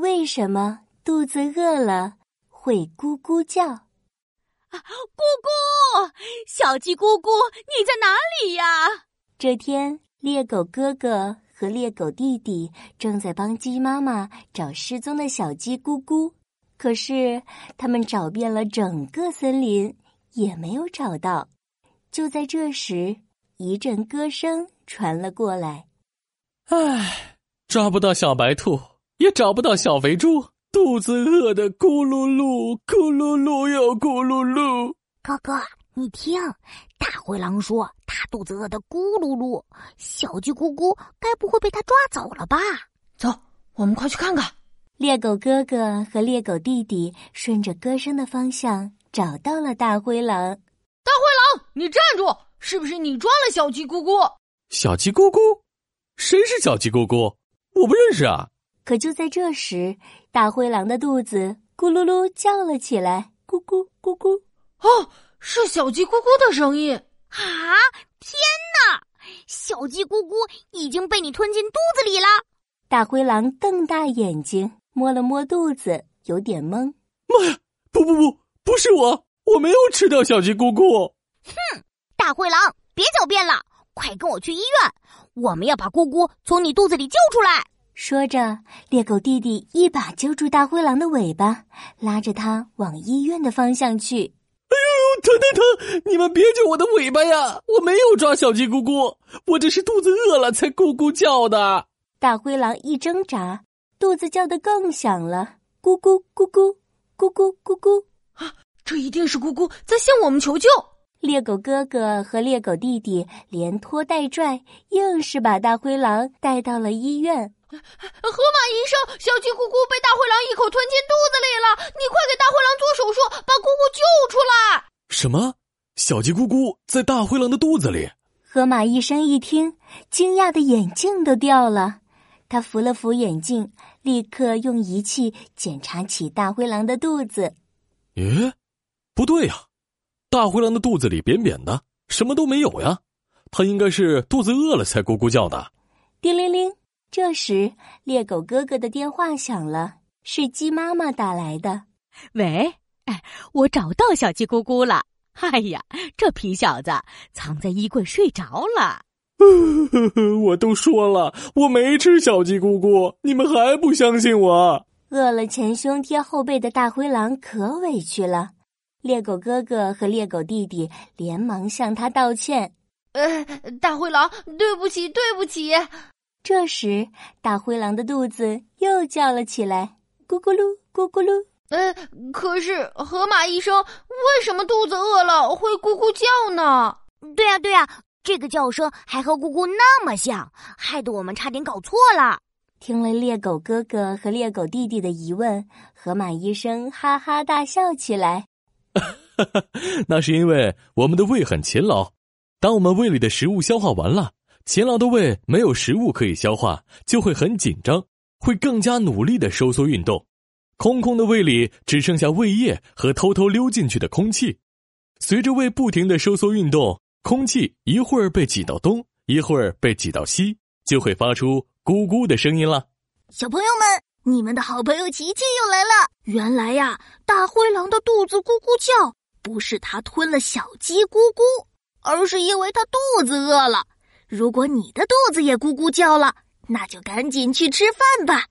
为什么肚子饿了会咕咕叫？啊，咕咕，小鸡咕咕，你在哪里呀？这天，猎狗哥哥和猎狗弟弟正在帮鸡妈妈找失踪的小鸡咕咕，可是他们找遍了整个森林，也没有找到。就在这时，一阵歌声传了过来。唉，抓不到小白兔。也找不到小肥猪，肚子饿得咕噜噜，咕噜噜又咕噜噜。哥哥，你听，大灰狼说他肚子饿得咕噜噜，小鸡咕咕该不会被他抓走了吧？走，我们快去看看。猎狗哥哥和猎狗弟弟顺着歌声的方向找到了大灰狼。大灰狼，你站住！是不是你抓了小鸡咕咕？小鸡咕咕？谁是小鸡咕咕？我不认识啊。可就在这时，大灰狼的肚子咕噜噜叫了起来，咕咕咕咕。哦，是小鸡咕咕的声音啊！天哪，小鸡咕咕已经被你吞进肚子里了。大灰狼瞪大眼睛，摸了摸肚子，有点懵。妈呀！不不不，不是我，我没有吃掉小鸡咕咕。哼，大灰狼，别狡辩了，快跟我去医院，我们要把咕咕从你肚子里救出来。说着，猎狗弟弟一把揪住大灰狼的尾巴，拉着他往医院的方向去。哎呦，疼疼疼！你们别揪我的尾巴呀！我没有抓小鸡咕咕，我这是肚子饿了才咕咕叫的。大灰狼一挣扎，肚子叫得更响了，咕咕咕咕，咕咕咕咕。啊，这一定是咕咕在向我们求救。猎狗哥哥和猎狗弟弟连拖带拽，硬是把大灰狼带到了医院。河马医生，小鸡咕咕被大灰狼一口吞进肚子里了，你快给大灰狼做手术，把姑姑救出来！什么？小鸡咕咕在大灰狼的肚子里？河马医生一听，惊讶的眼镜都掉了。他扶了扶眼镜，立刻用仪器检查起大灰狼的肚子。咦，不对呀，大灰狼的肚子里扁扁的，什么都没有呀。它应该是肚子饿了才咕咕叫的。叮铃铃。这时，猎狗哥哥的电话响了，是鸡妈妈打来的。喂，哎，我找到小鸡咕咕了。哎呀，这皮小子藏在衣柜睡着了。我都说了，我没吃小鸡咕咕，你们还不相信我？饿了前胸贴后背的大灰狼可委屈了。猎狗哥哥和猎狗弟弟连忙向他道歉。呃，大灰狼，对不起，对不起。这时，大灰狼的肚子又叫了起来，咕咕噜，咕咕噜。呃，可是河马医生，为什么肚子饿了会咕咕叫呢？对呀，对呀，这个叫声还和咕咕那么像，害得我们差点搞错了。听了猎狗哥哥和猎狗弟弟的疑问，河马医生哈哈大笑起来。哈 哈那是因为我们的胃很勤劳，当我们胃里的食物消化完了。勤劳的胃没有食物可以消化，就会很紧张，会更加努力的收缩运动。空空的胃里只剩下胃液和偷偷溜进去的空气。随着胃不停的收缩运动，空气一会儿被挤到东，一会儿被挤到西，就会发出咕咕的声音了。小朋友们，你们的好朋友琪琪又来了。原来呀，大灰狼的肚子咕咕叫，不是它吞了小鸡咕咕，而是因为它肚子饿了。如果你的肚子也咕咕叫了，那就赶紧去吃饭吧。